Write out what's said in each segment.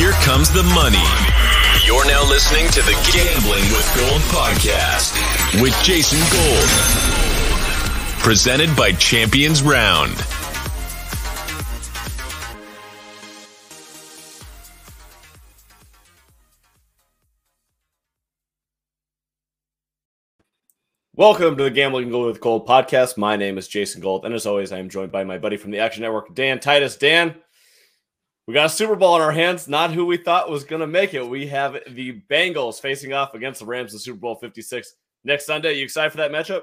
Here comes the money. You're now listening to the Gambling with Gold podcast with Jason Gold. Presented by Champions Round. Welcome to the Gambling Gold with Gold podcast. My name is Jason Gold, and as always, I am joined by my buddy from the Action Network, Dan Titus. Dan, we got a Super Bowl in our hands, not who we thought was going to make it. We have the Bengals facing off against the Rams in Super Bowl 56 next Sunday. You excited for that matchup?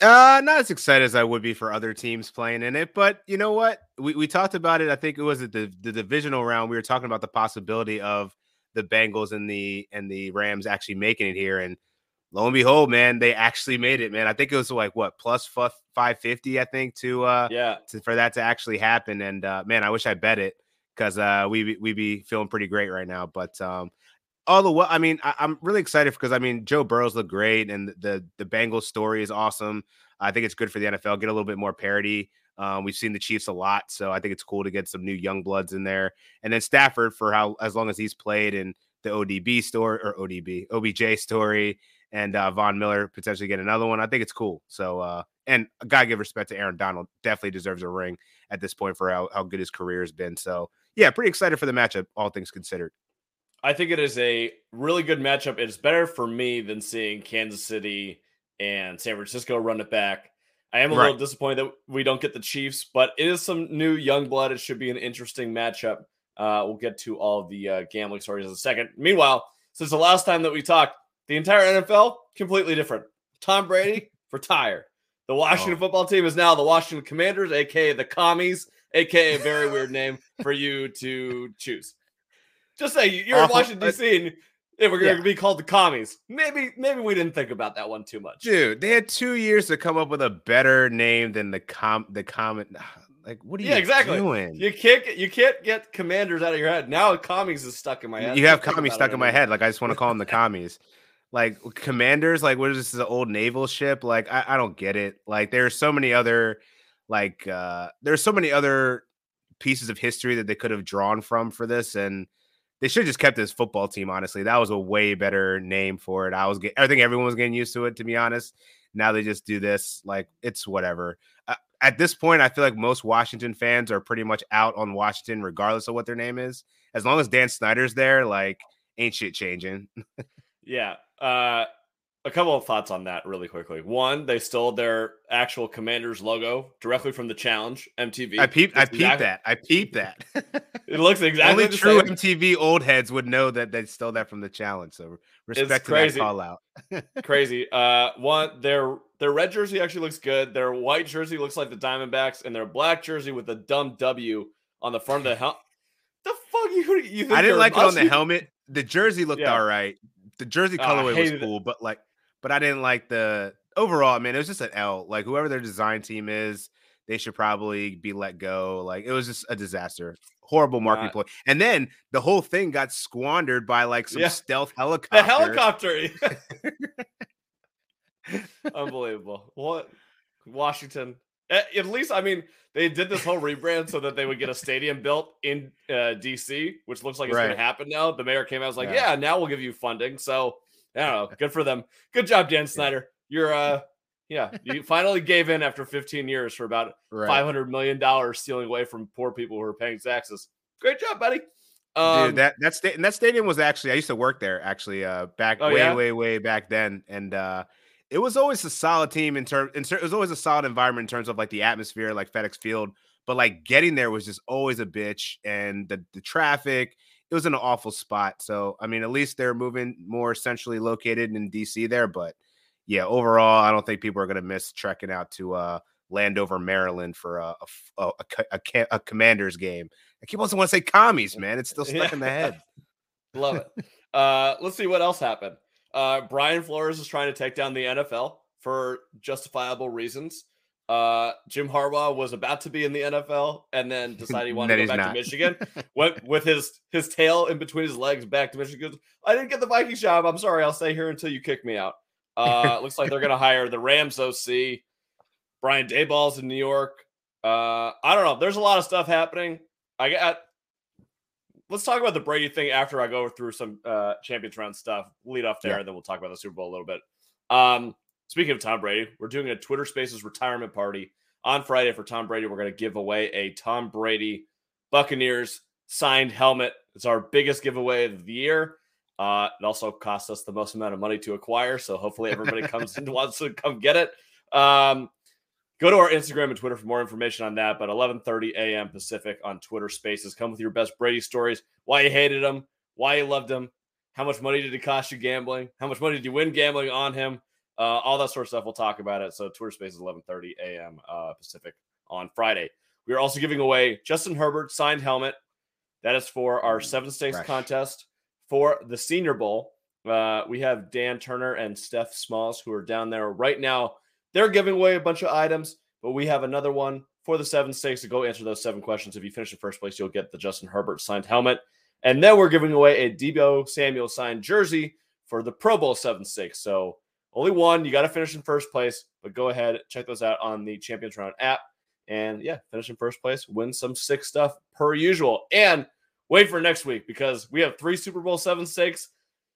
Uh, not as excited as I would be for other teams playing in it, but you know what? We we talked about it. I think it was the the divisional round. We were talking about the possibility of the Bengals and the and the Rams actually making it here, and lo and behold, man, they actually made it, man. I think it was like what plus 550, I think, to uh yeah, to, for that to actually happen. And uh man, I wish I bet it because uh we we be feeling pretty great right now. But um all the well, I mean, I, am really excited because I mean Joe Burrows look great and the the Bengals story is awesome. I think it's good for the NFL, get a little bit more parity. Um, we've seen the Chiefs a lot, so I think it's cool to get some new young bloods in there. And then Stafford for how as long as he's played and the ODB story or ODB OBJ story and uh, Von Miller potentially get another one. I think it's cool. So, uh, and gotta give respect to Aaron Donald. Definitely deserves a ring at this point for how, how good his career has been. So, yeah, pretty excited for the matchup, all things considered. I think it is a really good matchup. It's better for me than seeing Kansas City and San Francisco run it back. I am a right. little disappointed that we don't get the Chiefs, but it is some new young blood. It should be an interesting matchup. Uh, we'll get to all the uh, gambling stories in a second. Meanwhile, since the last time that we talked, the entire NFL, completely different. Tom Brady, retire. The Washington oh. football team is now the Washington Commanders, aka the Commies, aka a very weird name for you to choose. Just say you're in Washington uh, D.C. and if we're going to be called the Commies. Maybe, maybe we didn't think about that one too much, dude. They had two years to come up with a better name than the com the comment. Like, what are yeah, you exactly. doing? You can't get, you can't get commanders out of your head. Now commies is stuck in my head. You have commies stuck in my head. Like I just want to call them the commies like commanders like what is this an old naval ship? Like I, I don't get it. Like there's so many other like uh there's so many other pieces of history that they could have drawn from for this and they should have just kept this football team honestly. That was a way better name for it. I was get, i think everyone was getting used to it to be honest. Now they just do this like it's whatever. Uh, at this point i feel like most washington fans are pretty much out on washington regardless of what their name is. As long as dan snyder's there like ain't shit changing. Yeah uh, a couple of thoughts on that really quickly. One, they stole their actual Commanders logo directly from the Challenge MTV. I peeped. I peeped exactly, that. I peeped that. it looks exactly only true same. MTV old heads would know that they stole that from the Challenge. So respect to that call out. crazy. Uh, one their their red jersey actually looks good. Their white jersey looks like the Diamondbacks, and their black jersey with the dumb W on the front of the helmet. The fuck you? you I didn't like it on the helmet. The jersey looked yeah. all right the jersey colorway uh, was cool, it. but like, but I didn't like the overall. I mean, it was just an L. Like whoever their design team is, they should probably be let go. Like it was just a disaster. Horrible marketing ploy. And then the whole thing got squandered by like some yeah. stealth helicopter. The helicopter. Unbelievable. What Washington at, least, I mean, they did this whole rebrand so that they would get a stadium built in uh, DC, which looks like it's right. going to happen now. The mayor came out was like, yeah. yeah. now we'll give you funding." So I don't know. Good for them. Good job, Dan Snyder. You're uh, yeah, you finally gave in after 15 years for about right. 500 million dollars stealing away from poor people who are paying taxes. Great job, buddy. Um, Dude, that that, sta- that stadium was actually I used to work there actually uh back oh, way yeah? way way back then and uh it was always a solid team in terms. It was always a solid environment in terms of like the atmosphere, like FedEx Field. But like getting there was just always a bitch, and the the traffic. It was in an awful spot. So I mean, at least they're moving more centrally located in DC there. But yeah, overall, I don't think people are going to miss trekking out to uh, Landover, Maryland for a a, a, a, a Commanders game. I keep also want to say commies, man. It's still stuck yeah. in the head. Love it. Uh, let's see what else happened. Uh, Brian Flores is trying to take down the NFL for justifiable reasons. Uh, Jim Harbaugh was about to be in the NFL and then decided he wanted to go back not. to Michigan. Went with his his tail in between his legs back to Michigan. I didn't get the Vikings job. I'm sorry. I'll stay here until you kick me out. Uh, looks like they're going to hire the Rams OC. Brian Daboll's in New York. Uh, I don't know. There's a lot of stuff happening. I got let's talk about the Brady thing after I go through some uh, Champions Round stuff. Lead off there, yeah. and then we'll talk about the Super Bowl a little bit. Um, speaking of Tom Brady, we're doing a Twitter Spaces retirement party on Friday for Tom Brady. We're going to give away a Tom Brady Buccaneers signed helmet. It's our biggest giveaway of the year. Uh, it also costs us the most amount of money to acquire, so hopefully everybody comes and wants to come get it. Um, go to our Instagram and Twitter for more information on that. But 11:30 a.m. Pacific on Twitter Spaces. Come with your best Brady stories. Why you hated him, why you loved him, how much money did it cost you gambling, how much money did you win gambling on him, uh, all that sort of stuff. We'll talk about it. So Twitter Spaces 11:30 a.m. Uh, Pacific on Friday. We are also giving away Justin Herbert signed helmet. That is for our seven stakes Fresh. contest for the Senior Bowl. Uh, we have Dan Turner and Steph Smalls who are down there right now. They're giving away a bunch of items, but we have another one for the seven stakes to go answer those seven questions. If you finish in first place, you'll get the Justin Herbert signed helmet. And then we're giving away a Deebo Samuel signed jersey for the Pro Bowl seven stakes. So only one. You got to finish in first place, but go ahead, check those out on the Champions Round app. And yeah, finish in first place, win some sick stuff per usual. And wait for next week because we have three Super Bowl seven stakes,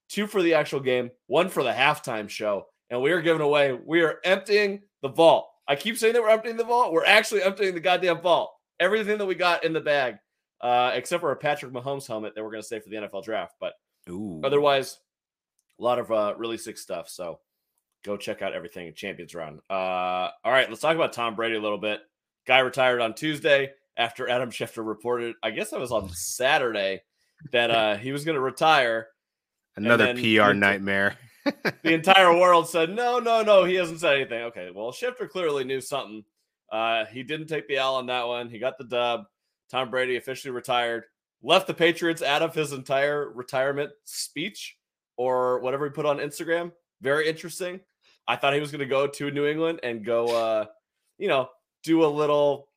two for the actual game, one for the halftime show, and we are giving away. We are emptying the vault. I keep saying that we're emptying the vault. We're actually emptying the goddamn vault. Everything that we got in the bag, uh, except for a Patrick Mahomes helmet that we're going to save for the NFL draft. But Ooh. otherwise, a lot of uh, really sick stuff. So go check out everything in Champions Round. Uh, all right, let's talk about Tom Brady a little bit. Guy retired on Tuesday after Adam Schefter reported, I guess that was on Saturday, that uh, he was going to retire. Another PR nightmare. The entire world said, no, no, no, he hasn't said anything. Okay, well, Schefter clearly knew something. Uh, he didn't take the L on that one. He got the dub. Tom Brady officially retired, left the Patriots out of his entire retirement speech or whatever he put on Instagram. Very interesting. I thought he was going to go to New England and go, uh, you know, do a little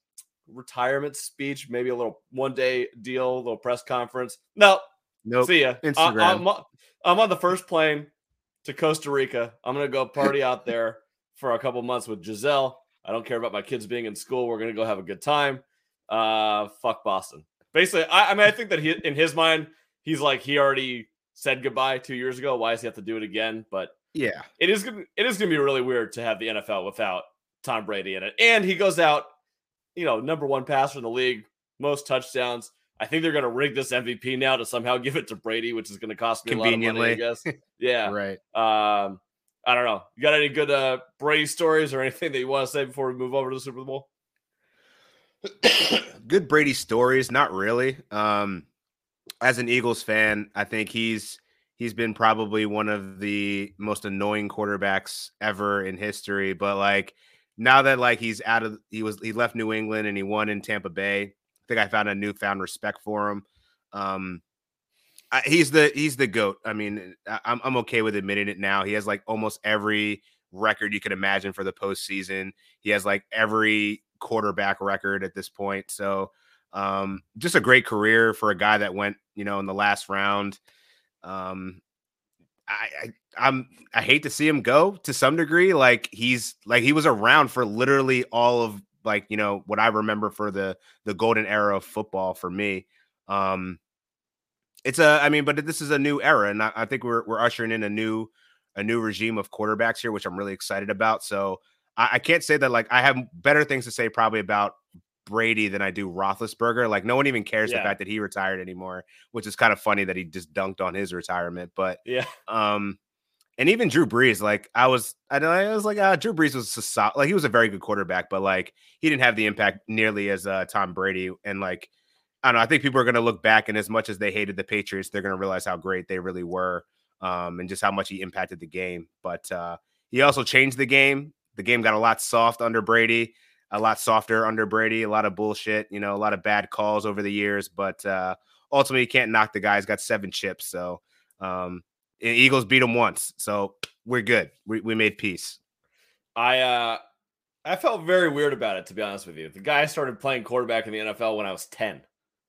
retirement speech, maybe a little one day deal, a little press conference. No, nope. See ya. Instagram. I, I'm, I'm on the first plane to Costa Rica. I'm gonna go party out there for a couple months with Gisele. I don't care about my kids being in school. We're gonna go have a good time. Uh, fuck Boston. Basically, I, I mean, I think that he, in his mind, he's like he already said goodbye two years ago. Why does he have to do it again? But yeah, it is gonna it is gonna be really weird to have the NFL without Tom Brady in it. And he goes out, you know, number one passer in the league, most touchdowns. I think they're going to rig this MVP now to somehow give it to Brady, which is going to cost me a lot of money, I guess. Yeah. right. Um, I don't know. You got any good uh, Brady stories or anything that you want to say before we move over to the Super Bowl? good Brady stories, not really. Um, as an Eagles fan, I think he's he's been probably one of the most annoying quarterbacks ever in history. But like now that like he's out of he was he left New England and he won in Tampa Bay. Think I found a newfound respect for him. Um, I, he's the he's the goat. I mean, I, I'm I'm okay with admitting it now. He has like almost every record you could imagine for the postseason. He has like every quarterback record at this point. So um, just a great career for a guy that went, you know, in the last round. Um, I, I I'm I hate to see him go to some degree. Like he's like he was around for literally all of like you know what I remember for the the golden era of football for me. Um, it's a I mean, but this is a new era, and I, I think we're we're ushering in a new a new regime of quarterbacks here, which I'm really excited about. So I, I can't say that like I have better things to say probably about Brady than I do Roethlisberger. Like no one even cares yeah. the fact that he retired anymore, which is kind of funny that he just dunked on his retirement. But yeah, um, and even Drew Brees, like I was, I, I was like, uh, Drew Brees was a, like he was a very good quarterback, but like he didn't have the impact nearly as uh, Tom Brady. And like I don't know, I think people are going to look back and as much as they hated the Patriots, they're going to realize how great they really were, um, and just how much he impacted the game. But uh, he also changed the game. The game got a lot soft under Brady a lot softer under Brady, a lot of bullshit, you know, a lot of bad calls over the years, but uh, ultimately you can't knock the guy. He's got seven chips. So um, Eagles beat him once. So we're good. We, we made peace. I, uh, I felt very weird about it, to be honest with you. The guy started playing quarterback in the NFL when I was 10.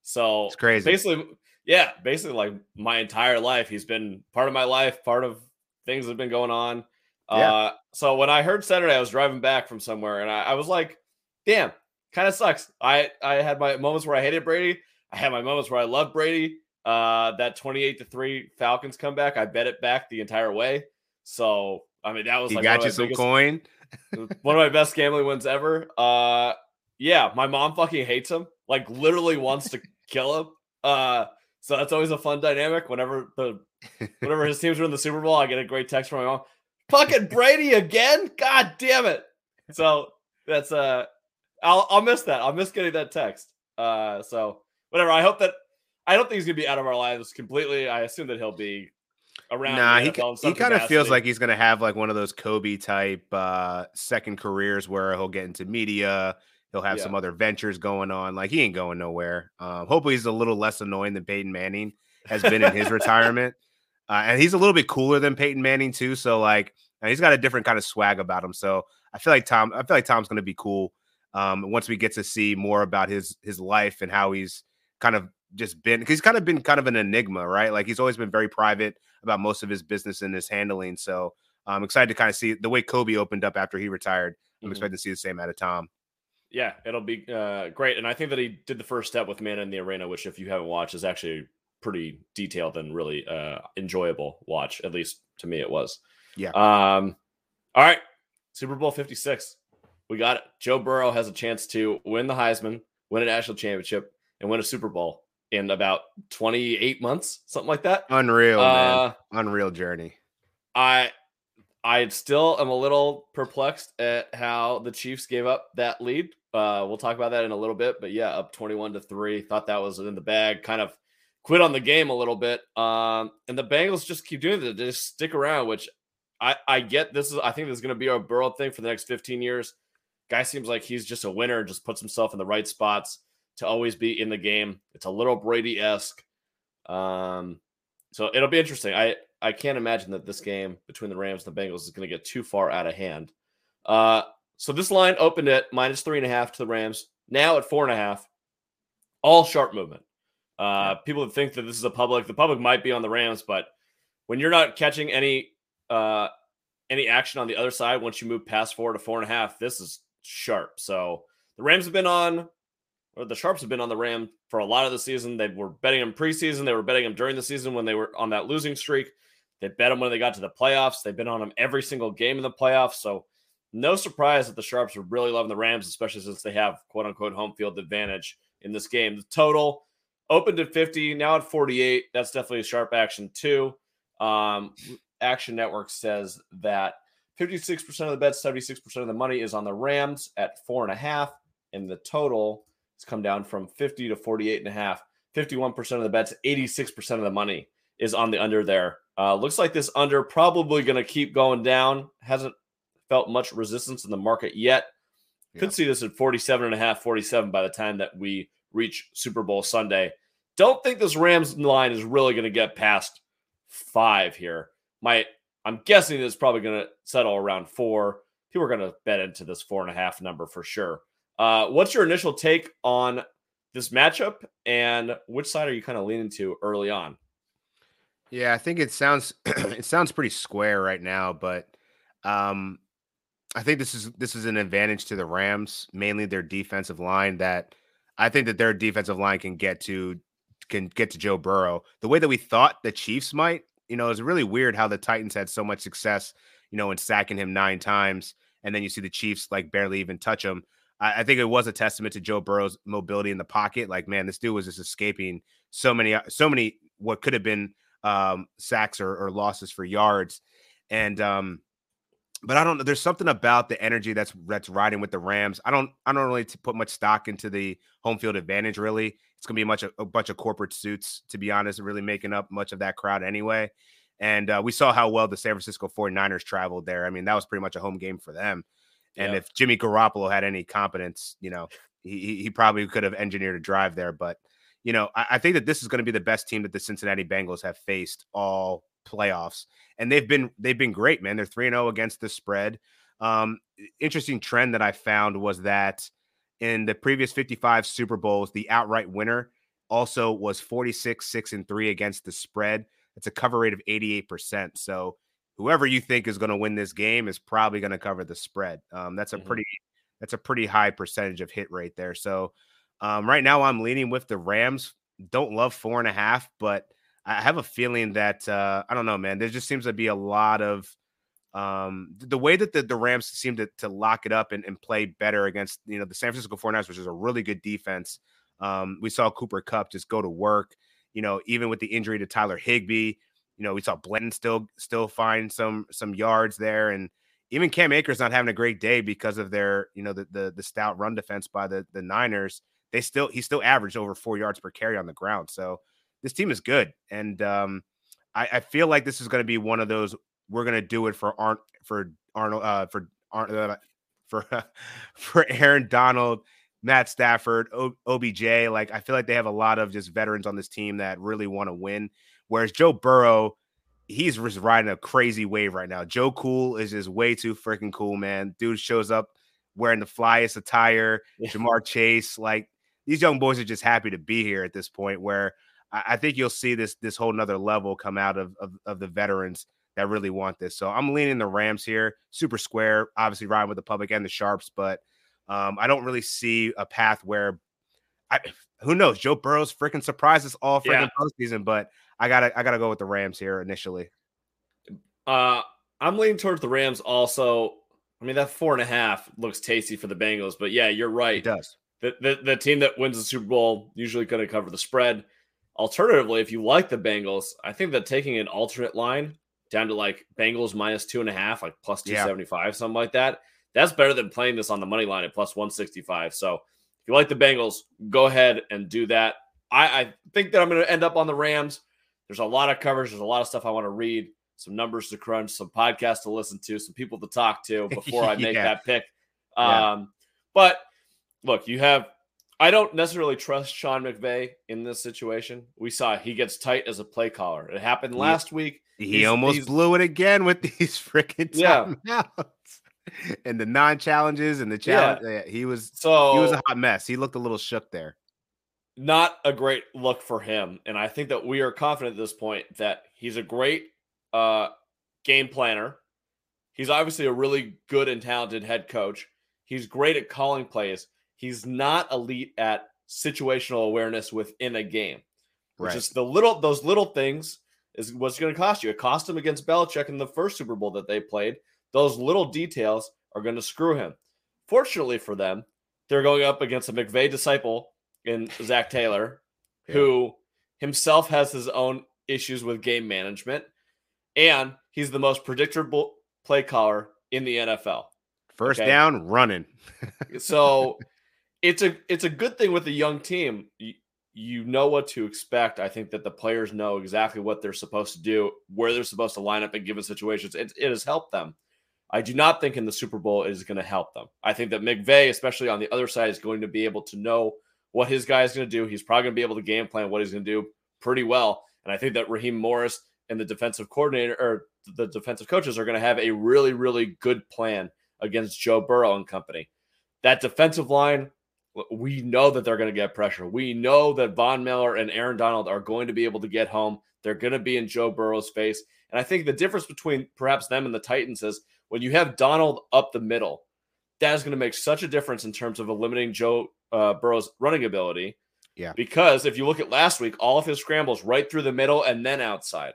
So it's crazy. Basically, yeah, basically like my entire life. He's been part of my life, part of things that have been going on. Yeah. Uh, so when I heard Saturday, I was driving back from somewhere and I, I was like, damn, kind of sucks. I I had my moments where I hated Brady. I had my moments where I loved Brady. Uh, that 28 to 3 Falcons comeback. I bet it back the entire way. So, I mean, that was he like got you some biggest, coin. one of my best gambling wins ever. Uh, yeah, my mom fucking hates him, like literally wants to kill him. Uh, so that's always a fun dynamic. Whenever the whenever his teams win the Super Bowl, I get a great text from my mom. Fucking Brady again? God damn it! So that's uh, I'll I'll miss that. I'll miss getting that text. Uh, so whatever. I hope that I don't think he's gonna be out of our lives completely. I assume that he'll be around. Nah, he, he kind of feels like he's gonna have like one of those Kobe type uh second careers where he'll get into media. He'll have yeah. some other ventures going on. Like he ain't going nowhere. Um, hopefully he's a little less annoying than Peyton Manning has been in his retirement. Uh, and he's a little bit cooler than Peyton Manning too. So like, he's got a different kind of swag about him. So I feel like Tom. I feel like Tom's going to be cool. Um, once we get to see more about his his life and how he's kind of just been because he's kind of been kind of an enigma, right? Like he's always been very private about most of his business and his handling. So I'm excited to kind of see the way Kobe opened up after he retired. I'm mm-hmm. expecting to see the same out of Tom. Yeah, it'll be uh, great, and I think that he did the first step with Man in the Arena, which if you haven't watched, is actually pretty detailed and really uh, enjoyable watch. At least to me, it was. Yeah. Um. All right, Super Bowl Fifty Six. We got it. Joe Burrow has a chance to win the Heisman, win a national championship, and win a Super Bowl in about 28 months, something like that. Unreal, uh, man. Unreal journey. I I still am a little perplexed at how the Chiefs gave up that lead. Uh, we'll talk about that in a little bit, but yeah, up 21 to 3. Thought that was in the bag, kind of quit on the game a little bit. Um, and the Bengals just keep doing it, just stick around, which I, I get this is I think this is gonna be our Burrow thing for the next 15 years. Guy seems like he's just a winner, just puts himself in the right spots to always be in the game. It's a little Brady esque. Um, so it'll be interesting. I I can't imagine that this game between the Rams and the Bengals is going to get too far out of hand. Uh, so this line opened at minus three and a half to the Rams. Now at four and a half. All sharp movement. Uh, people think that this is a public. The public might be on the Rams, but when you're not catching any uh, any action on the other side, once you move past four to four and a half, this is sharp. So the Rams have been on the Sharps have been on the Ram for a lot of the season. They were betting them preseason. They were betting them during the season when they were on that losing streak. They bet them when they got to the playoffs. They've been on them every single game in the playoffs. So no surprise that the Sharps are really loving the Rams, especially since they have quote unquote home field advantage in this game. The total opened at 50, now at 48. That's definitely a sharp action too. Um, action Network says that 56% of the bets, 76% of the money is on the Rams at four and a half, and the total it's come down from 50 to 48 and a half. 51% of the bets, 86% of the money is on the under there. Uh, looks like this under probably going to keep going down. Hasn't felt much resistance in the market yet. Could yeah. see this at 47 and a half, 47 by the time that we reach Super Bowl Sunday. Don't think this Rams line is really going to get past five here. My, I'm guessing it's probably going to settle around four. People are going to bet into this four and a half number for sure. Uh, what's your initial take on this matchup, and which side are you kind of leaning to early on? Yeah, I think it sounds it sounds pretty square right now, but um, I think this is this is an advantage to the Rams, mainly their defensive line. That I think that their defensive line can get to can get to Joe Burrow the way that we thought the Chiefs might. You know, it's really weird how the Titans had so much success, you know, in sacking him nine times, and then you see the Chiefs like barely even touch him. I, I think it was a testament to Joe Burrow's mobility in the pocket. Like, man, this dude was just escaping so many, uh, so many what could have been um, sacks or, or losses for yards. And um, but I don't know. There's something about the energy that's that's riding with the Rams. I don't I don't really put much stock into the home field advantage. Really, it's gonna be much a bunch of corporate suits to be honest, really making up much of that crowd anyway. And uh, we saw how well the San Francisco 49ers traveled there. I mean, that was pretty much a home game for them. And if Jimmy Garoppolo had any competence, you know, he, he probably could have engineered a drive there. But, you know, I, I think that this is going to be the best team that the Cincinnati Bengals have faced all playoffs. And they've been they've been great, man. They're 3 and 0 against the spread. Um, interesting trend that I found was that in the previous 55 Super Bowls, the outright winner also was 46, 6, and 3 against the spread. It's a cover rate of 88%. So whoever you think is going to win this game is probably going to cover the spread. Um, that's a mm-hmm. pretty that's a pretty high percentage of hit rate there. So um, right now I'm leaning with the Rams don't love four and a half, but I have a feeling that uh, I don't know, man. There just seems to be a lot of um, the way that the, the Rams seem to, to lock it up and, and play better against you know the San Francisco 49ers, which is a really good defense. Um, we saw Cooper Kupp just go to work. You know, even with the injury to Tyler Higbee, you know, we saw Blanton still still find some some yards there, and even Cam Akers not having a great day because of their you know the the, the stout run defense by the the Niners. They still he still averaged over four yards per carry on the ground. So this team is good, and um, I, I feel like this is going to be one of those we're going to do it for Arn for Arnold uh, for Arn uh, for for Aaron Donald, Matt Stafford, o- OBJ. Like I feel like they have a lot of just veterans on this team that really want to win. Whereas Joe Burrow, he's just riding a crazy wave right now. Joe Cool is just way too freaking cool, man. Dude shows up wearing the flyest attire. Yeah. Ja'Marr Chase, like these young boys are just happy to be here at this point. Where I, I think you'll see this this whole nother level come out of, of of the veterans that really want this. So I'm leaning the Rams here. Super square, obviously riding with the public and the sharps, but um, I don't really see a path where I who knows, Joe Burrow's freaking surprised us all freaking yeah. postseason, but I gotta I gotta go with the Rams here initially. Uh I'm leaning towards the Rams also. I mean, that four and a half looks tasty for the Bengals, but yeah, you're right. It does. The, the, the team that wins the Super Bowl usually going to cover the spread. Alternatively, if you like the Bengals, I think that taking an alternate line down to like Bengals minus two and a half, like plus 275, yeah. something like that. That's better than playing this on the money line at plus 165. So if you like the Bengals, go ahead and do that. I, I think that I'm going to end up on the Rams. There's a lot of coverage. There's a lot of stuff I want to read, some numbers to crunch, some podcasts to listen to, some people to talk to before I make yeah. that pick. Um, yeah. But look, you have I don't necessarily trust Sean McVay in this situation. We saw he gets tight as a play caller. It happened last week. He he's, almost he's, blew it again with these freaking timeouts yeah. and the non challenges and the challenge. Yeah. He was so he was a hot mess. He looked a little shook there. Not a great look for him, and I think that we are confident at this point that he's a great uh, game planner. He's obviously a really good and talented head coach. He's great at calling plays. He's not elite at situational awareness within a game, which right. is the little those little things is what's going to cost you. It cost him against Belichick in the first Super Bowl that they played. Those little details are going to screw him. Fortunately for them, they're going up against a McVay disciple in Zac Taylor, yeah. who himself has his own issues with game management, and he's the most predictable play caller in the NFL. First okay? down, running. so it's a it's a good thing with a young team you know what to expect. I think that the players know exactly what they're supposed to do, where they're supposed to line up in given situations. It, it has helped them. I do not think in the Super Bowl is going to help them. I think that McVay, especially on the other side, is going to be able to know what his guy is going to do. He's probably going to be able to game plan what he's going to do pretty well. And I think that Raheem Morris and the defensive coordinator or the defensive coaches are going to have a really, really good plan against Joe Burrow and company. That defensive line we know that they're going to get pressure. We know that Von Miller and Aaron Donald are going to be able to get home. They're going to be in Joe Burrow's face. And I think the difference between perhaps them and the Titans is when you have Donald up the middle, that is going to make such a difference in terms of eliminating Joe uh, Burrow's running ability. Yeah. Because if you look at last week, all of his scrambles right through the middle and then outside.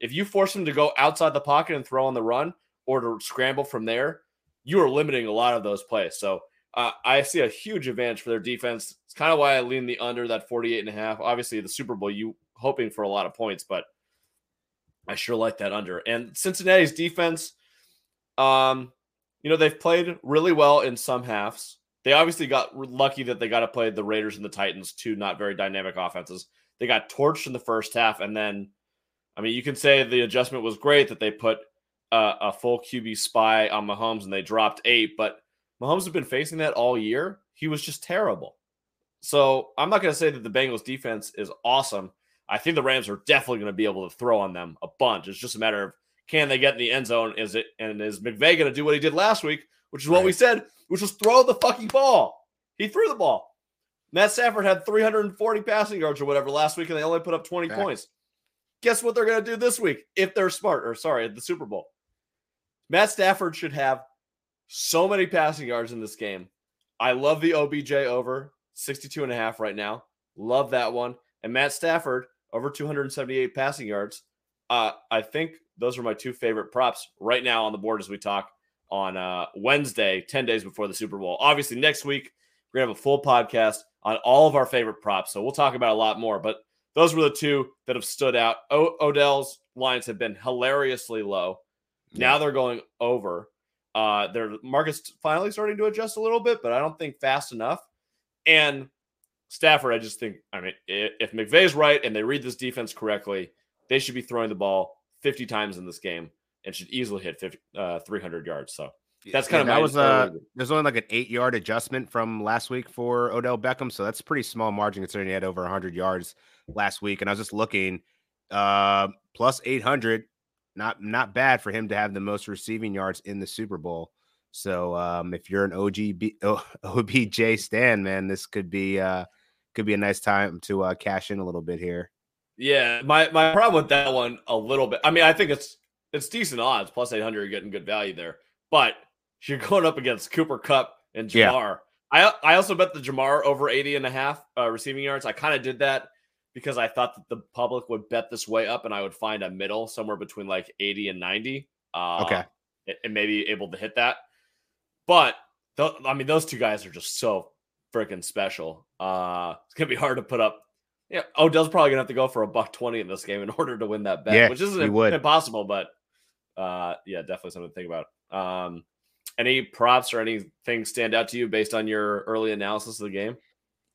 If you force him to go outside the pocket and throw on the run or to scramble from there, you are limiting a lot of those plays. So uh, I see a huge advantage for their defense. It's kind of why I lean the under that 48 and a half. Obviously, the Super Bowl, you hoping for a lot of points, but I sure like that under. And Cincinnati's defense, um, you know, they've played really well in some halves. They obviously got lucky that they got to play the Raiders and the Titans, two not very dynamic offenses. They got torched in the first half, and then, I mean, you can say the adjustment was great that they put uh, a full QB spy on Mahomes and they dropped eight, but Mahomes has been facing that all year. He was just terrible. So I'm not going to say that the Bengals defense is awesome. I think the Rams are definitely going to be able to throw on them a bunch. It's just a matter of can they get in the end zone? Is it and is McVay going to do what he did last week, which is what right. we said, which was throw the fucking ball. He threw the ball. Matt Stafford had 340 passing yards or whatever last week, and they only put up 20 Back. points. Guess what they're going to do this week if they're smart? Or sorry, at the Super Bowl. Matt Stafford should have so many passing yards in this game. I love the OBJ over 62 and a half right now. Love that one. and Matt Stafford over 278 passing yards. Uh, I think those are my two favorite props right now on the board as we talk on uh, Wednesday, 10 days before the Super Bowl. Obviously, next week, we're going to have a full podcast on all of our favorite props. So we'll talk about a lot more. But those were the two that have stood out. O- Odell's lines have been hilariously low. Yeah. Now they're going over. Uh, their market's finally starting to adjust a little bit, but I don't think fast enough. And Stafford, I just think, I mean, if McVay's right and they read this defense correctly, they should be throwing the ball 50 times in this game and should easily hit 50, uh, 300 yards. So that's kind yeah, of that was uh there's only like an eight yard adjustment from last week for Odell Beckham, so that's a pretty small margin considering he had over 100 yards last week. And I was just looking, uh, plus 800, not not bad for him to have the most receiving yards in the Super Bowl. So um, if you're an OGB OBJ stan, man, this could be uh, could be a nice time to uh, cash in a little bit here. Yeah, my my problem with that one a little bit. I mean, I think it's it's decent odds, plus 800, you're getting good value there. But you're going up against Cooper Kupp and Ja'Marr. Yeah. I I also bet the Ja'Marr over 80 and a half uh, receiving yards. I kind of did that because I thought that the public would bet this way up and I would find a middle somewhere between like 80 and 90. Uh, okay. And maybe able to hit that. But th- I mean, those two guys are just so freaking special. Uh, it's going to be hard to put up. Yeah. Odell's probably going to have to go for a buck 20 in this game in order to win that bet, yeah, which isn't impossible, but uh, yeah, definitely something to think about. Um, any props or anything stand out to you based on your early analysis of the game?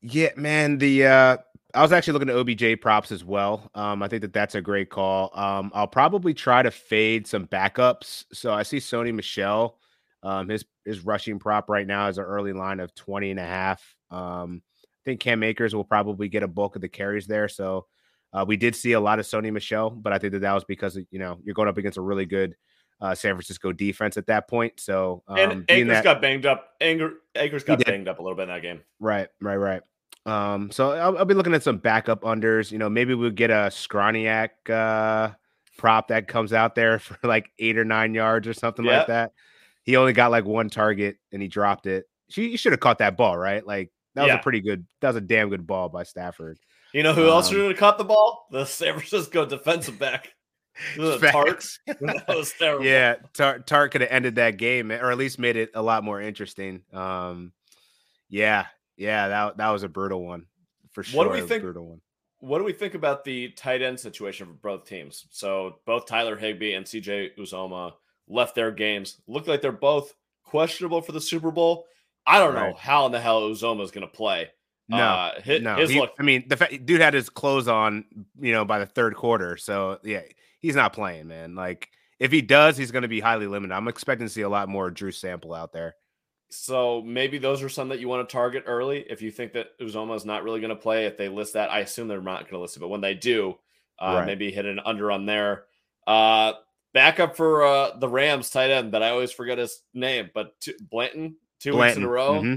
Yeah, man. The uh I was actually looking at OBJ props as well. Um, I think that that's a great call. Um, I'll probably try to fade some backups. So I see Sony Michel. Um, his his rushing prop right now is an early line of 20 and a half. Um, think Cam Akers will probably get a bulk of the carries there. So uh, we did see a lot of Sony Michel, but I think that that was because you know you're going up against a really good uh, San Francisco defense at that point. So um, and Akers that, got banged up. Anger, Akers got banged up a little bit in that game. Right, right, right. Um, so I'll, I'll, be looking at some backup unders. You know, maybe we'll get a Skowronek uh, prop that comes out there for like eight or nine yards or something like that. He only got like one target and he dropped it. She should have caught that ball, right? Like that was yeah. a pretty good. That was a damn good ball by Stafford. You know who um, else should have caught the ball? The San Francisco defensive back. Tartt. that was terrible. Yeah, Tartt, Tartt could have ended that game, or at least made it a lot more interesting. Um, yeah, yeah, that that was a brutal one for sure. What do we think? Brutal one. What do we think about the tight end situation for both teams? So both Tyler Higbee and CJ Uzomah left their games. Look like they're both questionable for the Super Bowl. I don't right. know how in the hell Uzomah is going to play. No, uh, his, no. His he, look, I mean, the fact, dude had his clothes on, you know, by the third quarter. So yeah, he's not playing, man. Like if he does, he's going to be highly limited. I'm expecting to see a lot more Drew Sample out there. So maybe those are some that you want to target early. If you think that Uzomah is not really going to play, if they list that, I assume they're not going to list it. But when they do, uh, right. maybe hit an under on there. Uh, backup for uh, the Rams tight end that I always forget his name, but two, Blanton, two Blanton. weeks in a row. Mm-hmm.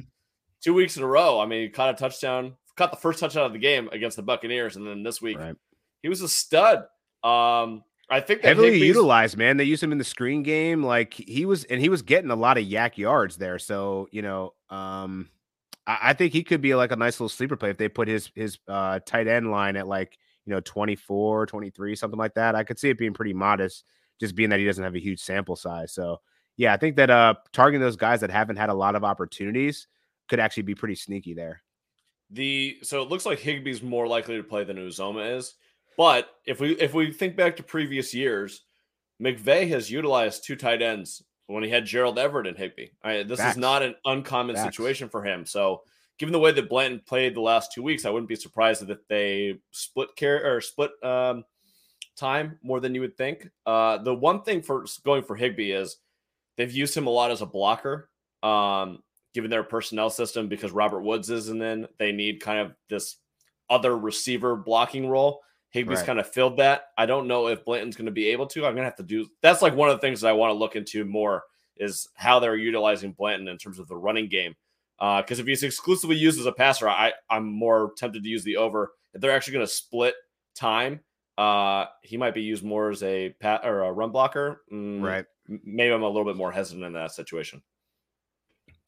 Two weeks in a row. I mean, he caught a touchdown, caught the first touchdown of the game against the Buccaneers, and then this week right. he was a stud. Um, I think heavily Higbee's... utilized, man. They used him in the screen game. Like he was, and he was getting a lot of YAC yards there. So you know, um, I, I, think he could be like a nice little sleeper play if they put his his uh, tight end line at like you know 24, 23, something like that. I could see it being pretty modest, just being that he doesn't have a huge sample size. So yeah, I think that uh, targeting those guys that haven't had a lot of opportunities could actually be pretty sneaky there. The so it looks like Higbee's more likely to play than Uzomah is. But if we if we think back to previous years, McVay has utilized two tight ends when he had Gerald Everett and. Right, this Facts. is not an uncommon Facts. situation for him. So, given the way that Blanton played the last two weeks, I wouldn't be surprised that they split care or split um, time more than you would think. Uh, the one thing for going for Higbee is they've used him a lot as a blocker. Um, given their personnel system, because Robert Woods isn't in, they need kind of this other receiver blocking role. Higbee's right. kind of filled that. I don't know if Blanton's going to be able to. I'm going to have to do. That's like one of the things that I want to look into more is how they're utilizing Blanton in terms of the running game. Because uh, if he's exclusively used as a passer, I I'm more tempted to use the over. If they're actually going to split time, uh, he might be used more as a pat or a run blocker. Mm, right. Maybe I'm a little bit more hesitant in that situation.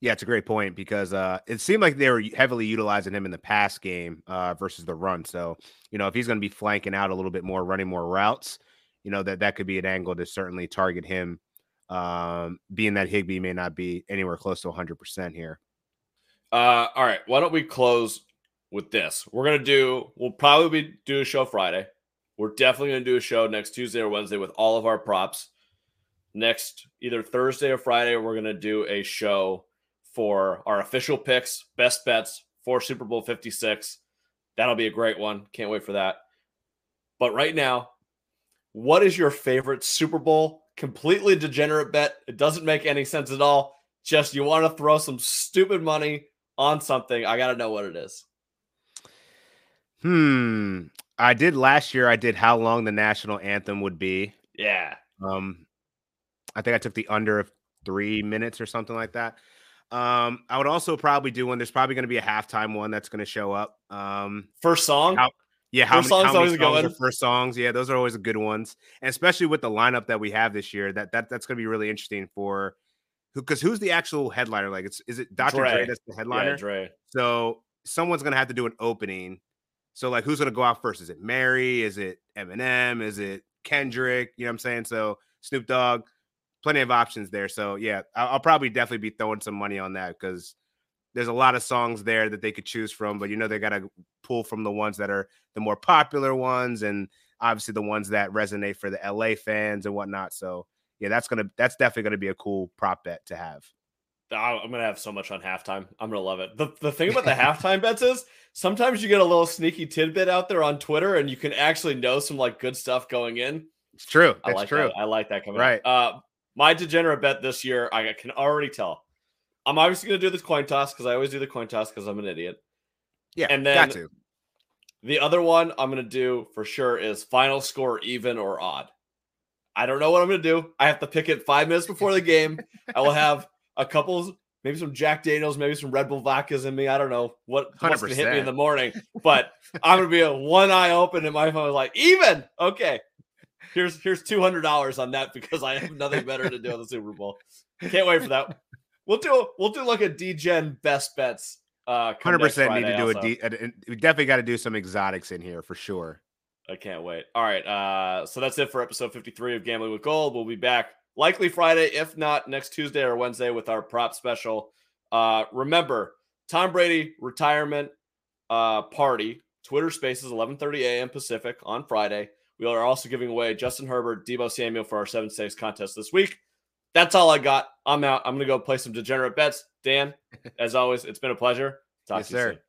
Yeah, it's a great point because uh, it seemed like they were heavily utilizing him in the pass game uh, versus the run. So, you know, if he's going to be flanking out a little bit more, running more routes, you know that that could be an angle to certainly target him. Um, being that Higbee may not be anywhere close to 100 percent here. Uh, all right, why don't we close with this? We're gonna do. We'll probably be do a show Friday. We're definitely gonna do a show next Tuesday or Wednesday with all of our props. Next, either Thursday or Friday, we're gonna do a show for our official picks, best bets for Super Bowl 56. That'll be a great one. Can't wait for that. But right now, what is your favorite Super Bowl completely degenerate bet? It doesn't make any sense at all. Just you want to throw some stupid money on something. I got to know what it is. Hmm. I did last year. I did how long the national anthem would be. Yeah. Um, I think I took the under of three minutes or something like that. Um, I would also probably do one. There's probably going to be a halftime one that's going to show up. Um, first song. How, yeah, how first many, songs how many songs are first songs? Yeah, those are always good ones, and especially with the lineup that we have this year. That that that's going to be really interesting for who because who's the actual headliner? Like, it's is it Dr. Dre, Dre that's the headliner? Yeah, Dre. So someone's going to have to do an opening. So like, who's going to go out first? Is it Mary? Is it Eminem? Is it Kendrick? You know what I'm saying? So Snoop Dogg plenty of options there. So yeah, I'll, I'll probably definitely be throwing some money on that because there's a lot of songs there that they could choose from, but you know they got to pull from the ones that are the more popular ones and obviously the ones that resonate for the LA fans and whatnot. So yeah, that's gonna that's definitely gonna be a cool prop bet to have. I'm gonna have so much on halftime. I'm gonna love it. The the thing about the halftime bets is sometimes you get a little sneaky tidbit out there on Twitter and you can actually know some like good stuff going in. It's true. I like true. That. I like that coming right. Uh, my degenerate bet this year, I can already tell. I'm obviously going to do the coin toss because I always do the coin toss because I'm an idiot. Yeah, and then the other one I'm going to do for sure is final score even or odd. I don't know what I'm going to do. I have to pick it five minutes before the game. I will have a couple, maybe some Jack Daniels, maybe some Red Bull vodkas in me. I don't know what, what's going to hit me in the morning, but I'm going to be a one eye open and my phone is like even. Okay, here's here's two hundred dollars on that because I have nothing better to do on the Super Bowl. Can't wait for that. We'll do we'll do like a DGen best bets. Uh, hundred percent need to do also. a D. We definitely got to do some exotics in here for sure. I can't wait. All right, uh, so that's it for episode fifty three of Gambling with Gold. We'll be back likely Friday, if not next Tuesday or Wednesday, with our prop special. Uh, remember, Tom Brady retirement uh, party. Twitter Spaces, 11:30 a.m. Pacific on Friday. We are also giving away Justin Herbert, Deebo Samuel for our seven stakes contest this week. That's all I got. I'm out. I'm going to go play some degenerate bets. Dan, as always, it's been a pleasure. Talk yes, to you sir. soon.